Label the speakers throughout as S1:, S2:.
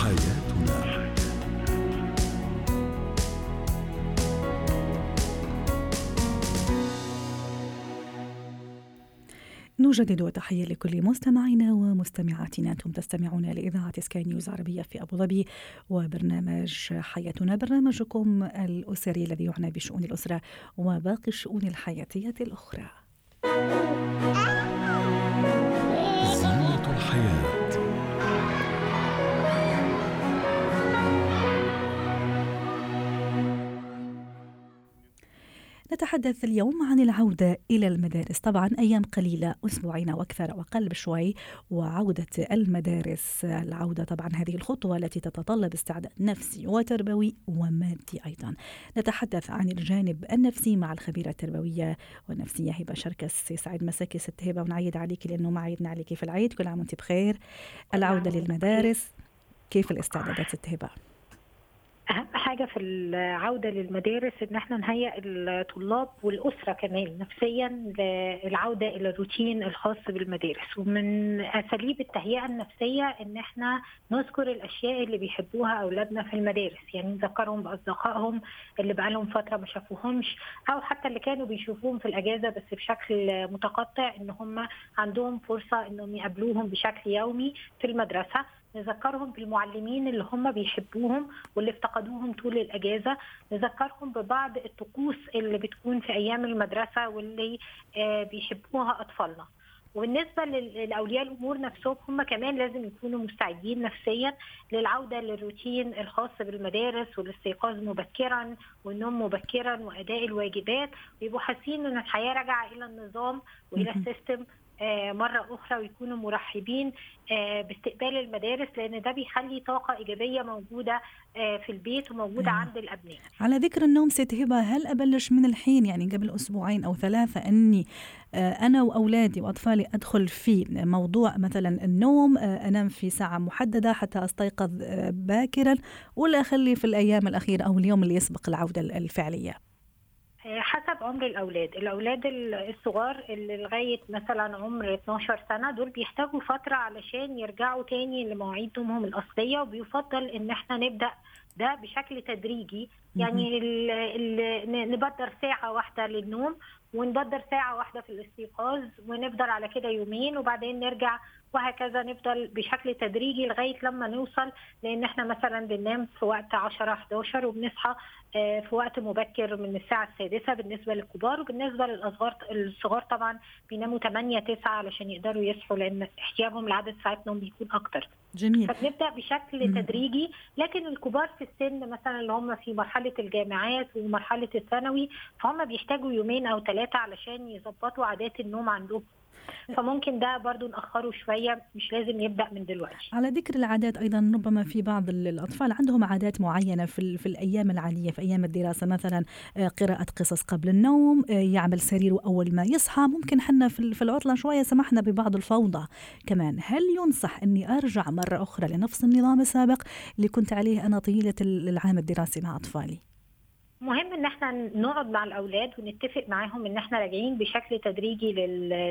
S1: حياتنا. نجدد تحية لكل مستمعينا ومستمعاتنا. أنتم تستمعون لإذاعة سكاي نيوز عربية في أبو ظبي وبرنامج حياتنا. برنامجكم الأسري الذي يعنى بشؤون الأسرة وباقي الشؤون الحياتية الأخرى. نتحدث اليوم عن العودة إلى المدارس. طبعا أيام قليلة أسبوعين أو أكثر أو أقل بشوي وعودة المدارس. العودة طبعا هذه الخطوة التي تتطلب استعداد نفسي وتربوي ومادي أيضا. نتحدث عن الجانب النفسي مع الخبيرة التربوية والنفسية هبة شركس. يسعد مساكي ست هبة ونعيد عليك لأنه ما عيدنا عليك في العيد. كل عام وأنت بخير. العودة للمدارس. كيف الاستعدادات ست
S2: هبة؟ حاجة في العودة للمدارس إن إحنا نهيئ الطلاب والأسرة كمان نفسيا للعودة إلى الروتين الخاص بالمدارس. ومن أساليب التهيئة النفسية إن إحنا نذكر الأشياء اللي بيحبوها أولادنا في المدارس. يعني نذكرهم بأصدقائهم اللي بقالهم فترة ما شافوهمش أو حتى اللي كانوا بيشوفوهم في الأجازة بس بشكل متقطع إن هم عندهم فرصة إنهم يقابلوهم بشكل يومي في المدرسة. نذكرهم بالمعلمين اللي هم بيحبوهم واللي افتقدوهم طول الأجازة. نذكرهم ببعض الطقوس اللي بتكون في أيام المدرسة واللي آه، بيحبوها أطفالنا. وبالنسبة لأولياء الأمور نفسهم هم كمان لازم يكونوا مستعدين نفسيا للعودة للروتين الخاص بالمدارس والاستيقاظ مبكرا والنوم مبكرا وأداء الواجبات. ويبقوا حاسين إن الحياة راجعة إلى النظام وإلى السيستم آه، مرة أخرى ويكونوا مرحبين آه، باستقبال المدارس لأن ده بيخلي طاقة إيجابية موجودة آه، في البيت وموجودة عند الأبناء.
S1: على ذكر النوم ست هبة هل أبلش من الحين؟ يعني قبل أسبوعين أو ثلاثة أني أنا وأولادي وأطفالي أدخل في موضوع مثلا النوم أنام في ساعة محددة حتى أستيقظ باكرا ولا أخلي في الأيام الأخيرة أو اليوم اللي يسبق العودة الفعلية؟
S2: آه، حسب عمر الأولاد. الأولاد الصغار اللي لغاية مثلا عمر 12 سنة دول بيحتاجوا فترة علشان يرجعوا تاني لمواعيد نومهم الأصلية وبيفضل إن إحنا نبدأ ده بشكل تدريجي. يعني ال ال نبدر ساعة واحدة للنوم ونبدر ساعة واحدة في الاستيقاظ ونفضل على كده يومين وبعدين نرجع وهكذا نفضل بشكل تدريجي لغاية لما نوصل لأن إحنا مثلا بننام في وقت 10 11 وبنصحى آه، في وقت مبكر من الساعة السادسة بالنسبة للكبار وبالنسبة للاصغر الصغار طبعا بيناموا 8 9 علشان يقدروا يصحوا لأن احتياجهم لعدد ساعات نوم بيكون أكتر.
S1: جميل
S2: فبنبدأ بشكل. تدريجي لكن الكبار في السن مثلا اللي هم في مرحلة الجامعات ومرحلة الثانوي فهم بيحتاجوا يومين أو ثلاثة علشان يظبطوا عادات النوم عندهم. فممكن ده برضو نأخره شوية مش لازم يبدأ من دلوقتي.
S1: على ذكر العادات أيضا ربما في بعض الأطفال عندهم عادات معينة في, في الأيام العادية في أيام الدراسة مثلا آه، قراءة قصص قبل النوم آه، يعمل سريره أول ما يصحى. ممكن حنا في العطلة شوية سمحنا ببعض الفوضى. كمان هل ينصح أني أرجع مرة أخرى لنفس النظام السابق اللي كنت عليه أنا طيلة العام الدراسي مع أطفالي؟
S2: مهم إن إحنا نقعد مع الأولاد ونتفق معاهم إن إحنا راجعين بشكل تدريجي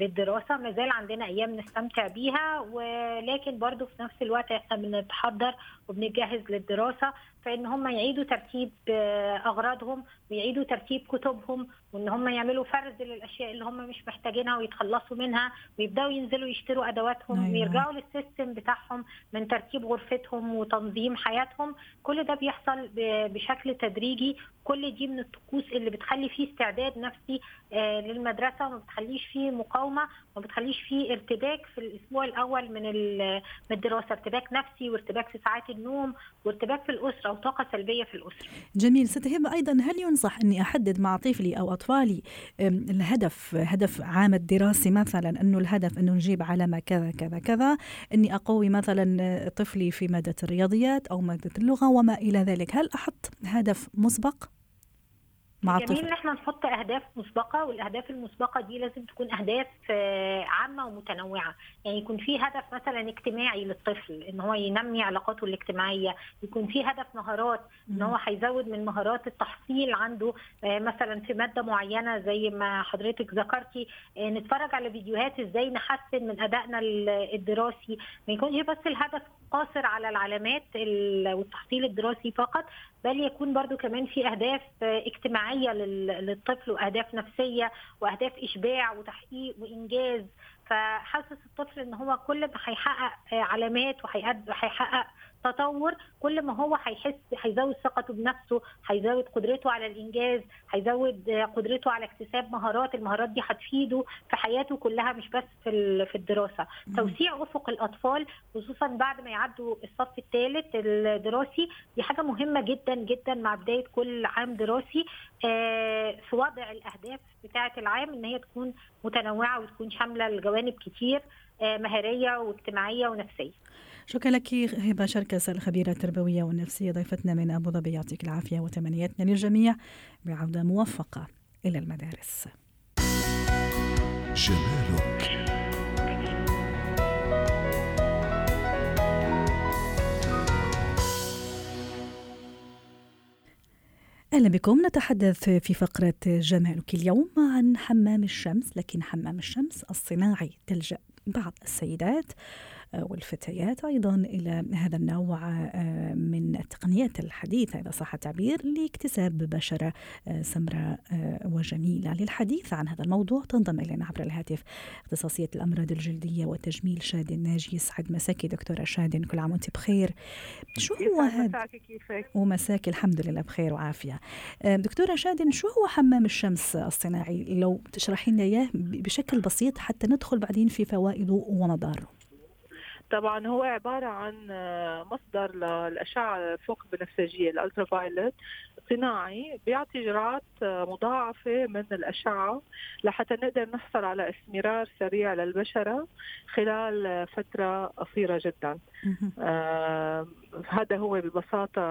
S2: للدراسة. ما زال عندنا أيام نستمتع بيها ولكن برضو في نفس الوقت إحنا بنتحضر وبنجهز للدراسة فإن هم يعيدوا ترتيب آه، أغراضهم ويعيدوا ترتيب كتبهم وإن هم يعملوا فرز للأشياء اللي هم مش محتاجينها ويتخلصوا منها ويبدأوا ينزلوا يشتروا أدواتهم أيوة. ويرجعوا للسيستم بتاعهم من ترتيب غرفتهم وتنظيم حياتهم كل ده بيحصل بشكل تدريجي كل دي من الطقوس اللي بتخلي فيه استعداد نفسي آه، للمدرسة وما بتخليش فيه مقاومة وما بتخليش فيه ارتباك في الأسبوع الأول من الدراسة ارتباك نفسي وارتباك في ساعات النوم وارتباك في الأسرة وطاقة سلبية في الأسرة.
S1: جميل ست هبه أيضا هل ينصح أني أحدد مع طفلي أو اطفالي الهدف هدف عام الدراسي مثلا إنه الهدف إنه نجيب علامة كذا كذا كذا إني أقوي مثلا طفلي في مادة الرياضيات أو مادة اللغة وما إلى ذلك. هل أحط هدف مسبق؟
S2: مع الطفل. جميل إن إحنا نحط أهداف مسبقة والأهداف المسبقة دي لازم تكون أهداف آه، عامة ومتنوعة. يعني يكون في هدف مثلا اجتماعي للطفل إن هو ينمي علاقاته الاجتماعية يكون في هدف مهارات إن هو هيزود من مهارات التحصيل عنده آه، مثلا في مادة معينة زي ما حضرتك ذكرتي آه، نتفرج على فيديوهات إزاي نحسن من أدائنا الدراسي. ما يكونش بس الهدف قاصر على العلامات والتحصيل الدراسي فقط بل يكون برضو كمان في أهداف اجتماعية للطفل وأهداف نفسية وأهداف إشباع وتحقيق وإنجاز. فحاسس الطفل إن هو كل ما هيحقق علامات وهيحقق تطور كل ما هو هيحس هيزود ثقته بنفسه هيزود قدرته على الإنجاز هيزود قدرته على اكتساب مهارات المهارات دي هتفيده في حياته كلها مش بس في في الدراسة. توسيع أفق الأطفال خصوصا بعد ما يعدوا الصف الثالث الدراسي دي حاجة مهمة جدا جدا مع بداية كل عام دراسي في وضع الأهداف بتاعة العام إن هي تكون متنوعة وتكون شاملة لجوانب كتير مهارية واجتماعية ونفسية.
S1: شكرا لك هبة شركس الخبيرة التربوية والنفسية. ضيفتنا من أبو ظبي يعطيك العافية. وتمنياتنا للجميع بعودة موفقة إلى المدارس. جمالك أهلا بكم. نتحدث في فقرة جمالك اليوم عن حمام الشمس لكن حمام الشمس الصناعي تلجأ بعض السيدات والفتيات أيضا إلى هذا النوع من التقنيات الحديثة إذا صح التعبير لاكتساب بشرة سمراء وجميلة. للحديث عن هذا الموضوع تنضم إلينا عبر الهاتف اختصاصية الأمراض الجلدية والتجميل شادن ناجي يسعد مساكي. دكتورة شادن كل عام وأنت بخير.
S3: شو هو هذا؟
S1: ومساكي الحمد لله بخير وعافية. دكتورة شادن شو هو حمام الشمس الصناعي؟ لو تشرحي لنا إياه بشكل بسيط حتى ندخل بعدين في فوائده ومضاره
S3: طبعا هو عبارة عن مصدر للأشعة فوق البنفسجية الألترا فايلت صناعي بيعطي جرعات مضاعفة من الأشعة لحتى نقدر نحصل على اسمرار سريع للبشرة خلال فترة قصيرة جدا. آه هذا هو ببساطة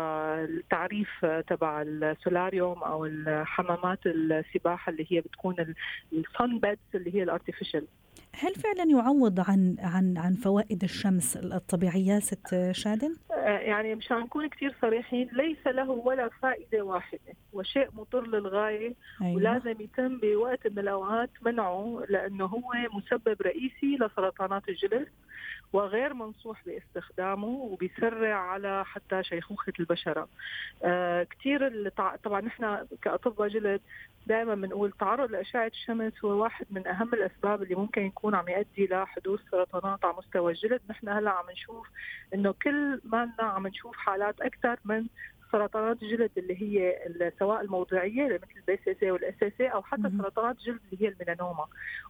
S3: التعريف تبع السولاريوم أو الحمامات السباحة اللي هي بتكون ال sun beds اللي هي ال artificial
S1: هل فعلا يعوض عن عن عن فوائد الشمس الطبيعية ست شادن؟
S3: يعني مشان نكون كثير صريحين ليس له ولا فائدة واحدة وشيء مضر للغاية أيوة. ولازم يتم بوقت من الأوقات منعه لأنه هو مسبب رئيسي لسرطانات الجلد وغير منصوح باستخدامه وبيسرع على حتى شيخوخة البشرة. آه كثير طبعا نحن كأطباء جلد دائما بنقول تعرض لأشعة الشمس هو واحد من أهم الأسباب اللي ممكن يكون عم يؤدي لحدوث سرطانات على مستوى الجلد، نحن هلأ عم نشوف إنه كل ما عم نشوف حالات أكثر من سرطانات الجلد اللي هي سواء الموضعيه مثل ال BCC وال SCC أو حتى سرطانات الجلد اللي هي الميلانوما.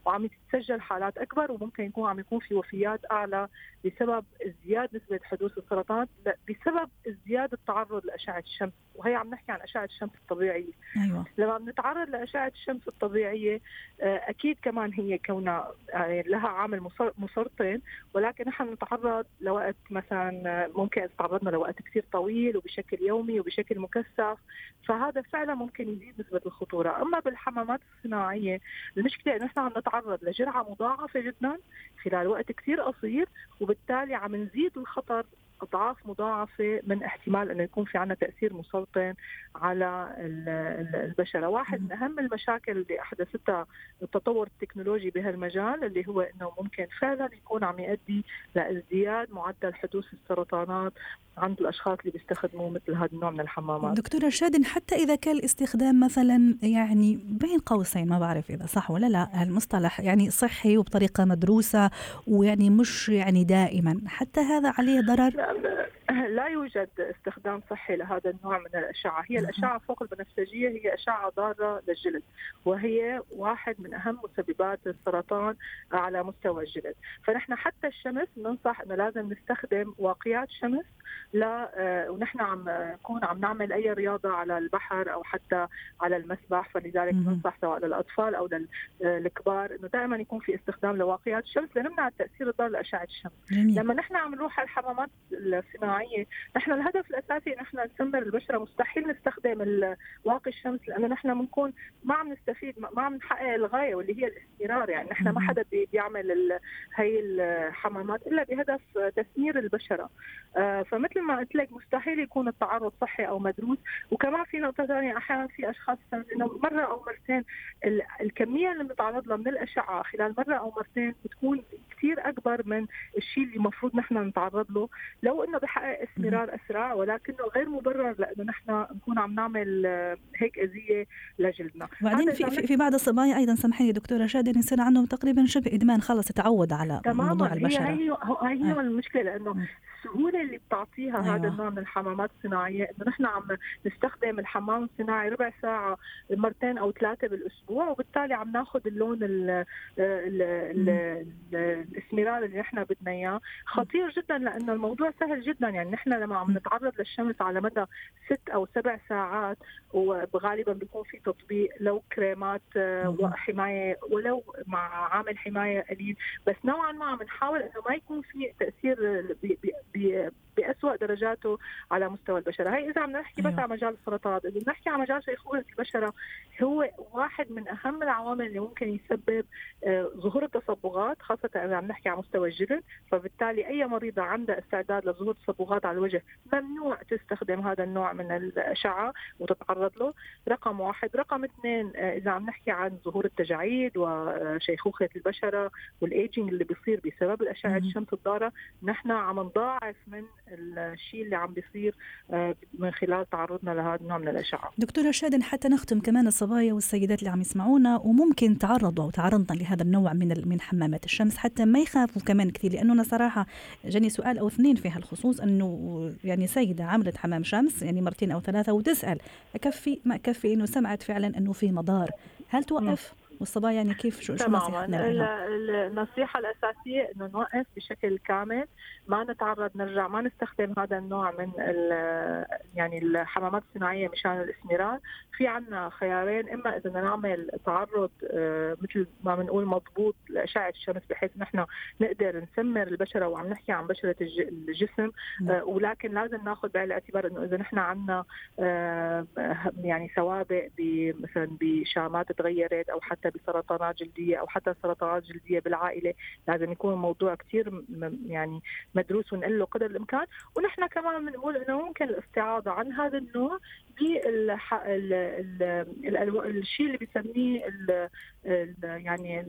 S3: وعم تتسجل حالات أكبر وممكن يكون عم يكون في وفيات أعلى بسبب ازدياد نسبة حدوث السرطان بسبب ازدياد التعرض لأشعة الشمس. وهي عم نحكي عن أشعة الشمس الطبيعية.
S1: أيوة.
S3: لما بنتعرض لأشعة الشمس الطبيعية أكيد كمان هي كونها لها عامل مسرطن ولكن نحن نتعرض لوقت مثلا ممكن تعرضنا لوقت كثير طويل وبشكل يومي وبشكل مكثف فهذا فعلا ممكن يزيد نسبة الخطورة. أما بالحمامات الصناعية المشكلة إنه نحن عم نتعرض لجرعة مضاعفة جدا خلال وقت كثير قصير وبالتالي عم نزيد الخطر أضعاف مضاعفة من احتمال إنه يكون في عنا تأثير مسرطن على البشرة، واحد من أهم المشاكل اللي أحدثتها التطور التكنولوجي بهالمجال اللي هو إنه ممكن فعلا يكون عم يؤدي لازدياد معدل حدوث السرطانات عند الأشخاص اللي بيستخدموا مثل هذا النوع من الحمامات.
S1: دكتورة شادن حتى إذا كان الاستخدام مثلا يعني بين قوسين ما بعرف إذا صح ولا لا المصطلح يعني صحي وبطريقة مدروسة ويعني مش يعني دائما حتى هذا عليه ضرر؟ on that.
S3: Uh, لا يوجد استخدام صحي لهذا النوع من الأشعة، هي الأشعة فوق البنفسجيه هي أشعة ضارة للجلد وهي واحد من أهم مسببات السرطان على مستوى الجلد، فنحن حتى الشمس ننصح إنه لازم نستخدم واقيات شمس لا ونحن عم نكون عم نعمل أي رياضة على البحر أو حتى على المسبح. فلذلك ننصح سواء للأطفال أو للكبار إنه دائما يكون في استخدام لواقيات الشمس لنمنع التاثير الضار لأشعة الشمس.
S1: جميل.
S3: لما نحن عم نروح على الحمامات الصناعية الصناعيه نحن الهدف الأساسي نحن نسمر البشرة مستحيل نستخدم واقي الشمس لأنه نحن بنكون ما عم نستفيد ما عم نحقق الغاية واللي هي الاستمرار. يعني نحن ما حدا بيعمل هي الحمامات إلا بهدف تسمير البشرة. آه، فمثل ما قلت لك مستحيل يكون التعرض صحي أو مدروس. وكمان في نقطة ثانية أحيانا في أشخاص إنه مرة أو مرتين الكمية اللي بنتعرض لها من الأشعة خلال مرة أو مرتين بتكون كثير أكبر من الشيء اللي المفروض نحن نتعرض له. لو إنه بحقق استمرار أسرع ولكنه غير مبرر لأنه نحن نكون عم نعمل آه، هيك أذية لجلدنا.
S1: وبعدين في, في, في بعض الصبايا أيضا سامحيني دكتورة شادن يصير عندهم تقريبا شبه إدمان خلص تعود على موضوع البشرة.
S3: هي هي, هي آه. المشكلة لأنه السهولة اللي بتعطيها أيوة. هذا النوع من الحمامات الصناعية إنه نحن عم نستخدم الحمام الصناعي ربع ساعة مرتين أو ثلاثة بالأسبوع وبالتالي عم ناخذ اللون ال ال الاسمرار اللي نحن بدنا إياه. خطير جدا لأنه الموضوع سهل جدا. يعني نحن لما عم نتعرض للشمس على مدى ست أو سبع ساعات وغالبا بيكون في تطبيق لو كريمات آه، وحماية ولو مع عامل حماية قليل. بس نوعا ما عم نحاول إنه ما يكون في تأثير بأسوأ درجاته على مستوى البشرة. هي إذا عم نحكي بس أيوه. على مجال السرطان إذا بنحكي على مجال شيخوخة البشرة هو واحد من أهم العوامل اللي ممكن يسبب آه، ظهور التصبغات خاصة إذا عم نحكي على مستوى الجلد. فبالتالي أي مريضة عندها استعداد لظهور تصبغات على الوجه ممنوع تستخدم هذا النوع من الأشعة وتتعرض له. رقم واحد. رقم اثنين آه، إذا عم نحكي عن ظهور التجاعيد وشيخوخة البشرة والإيجينج اللي بيصير بسبب الأشعة الشمس الضارة نحن عم نضاعف من الشيء اللي عم بيصير آه، من خلال تعرضنا لهذا النوع من الأشعة.
S1: دكتورة شادن حتى نختم كمان الصبايا والسيدات اللي عم يسمعونا وممكن تعرضوا أو تعرضنا لهذا النوع من من حمامات الشمس حتى ما يخافوا كمان كثير لأنه أنا صراحة جاني سؤال أو اثنين في هالخصوص إنه يعني سيدة عملت حمام شمس يعني مرتين أو ثلاثة وتسأل أكفي ما أكفي إنه سمعت فعلا إنه في مضار هل توقف؟ والصبايا يعني كيف شو
S3: تماما. النصيحة الأساسية إنه نوقف بشكل كامل. ما نتعرض نرجع ما نستخدم هذا النوع من يعني الحمامات الصناعية مشان الإسمرار. في عندنا خيارين إما إذا نعمل تعرض آه، مثل ما بنقول مضبوط لأشعة الشمس بحيث نحن نقدر نسمر البشرة وعم نحكي عن بشرة الجسم. نعم. آه، ولكن لازم ناخذ بعين الاعتبار إنه إذا نحن عندنا آه، يعني سوابق مثلا بشامات تغيرت أو حتى بسرطانات جلدية أو حتى سرطانات جلدية بالعائلة. لازم يكون الموضوع كثير يعني مدروس ونقول له قدر الإمكان. ونحن كمان بنقول إنه ممكن الاستعاضة عن هذا النوع بالشيء اللي بيسميه يعني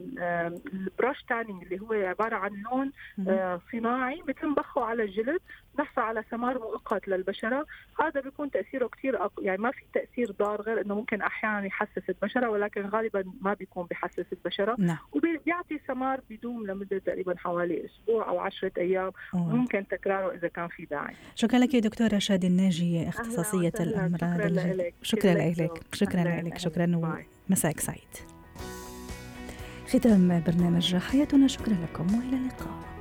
S3: البراش تانينج اللي هو عبارة عن لون آه، صناعي بيتم بخه على الجلد نحصل على سمار مؤقت للبشرة. هذا بيكون تأثيره كثير أق... يعني ما في تأثير ضار غير إنه ممكن أحيانا يحسس البشرة ولكن غالبا ما بيكون بحسس البشره
S1: نعم.
S3: وبيعطي سمار بدوم لمدة تقريبا حوالي أسبوع أو 10 أيام. ممكن تكراره إذا كان في داعي.
S1: شكرا لك يا دكتوره شادي الناجي اختصاصية الامراض شكرا لك. شكرا لك. شكرا لك. شكرا ومساك سعيد. ختام برنامج حياتنا. شكرا لكم. وإلى اللقاء.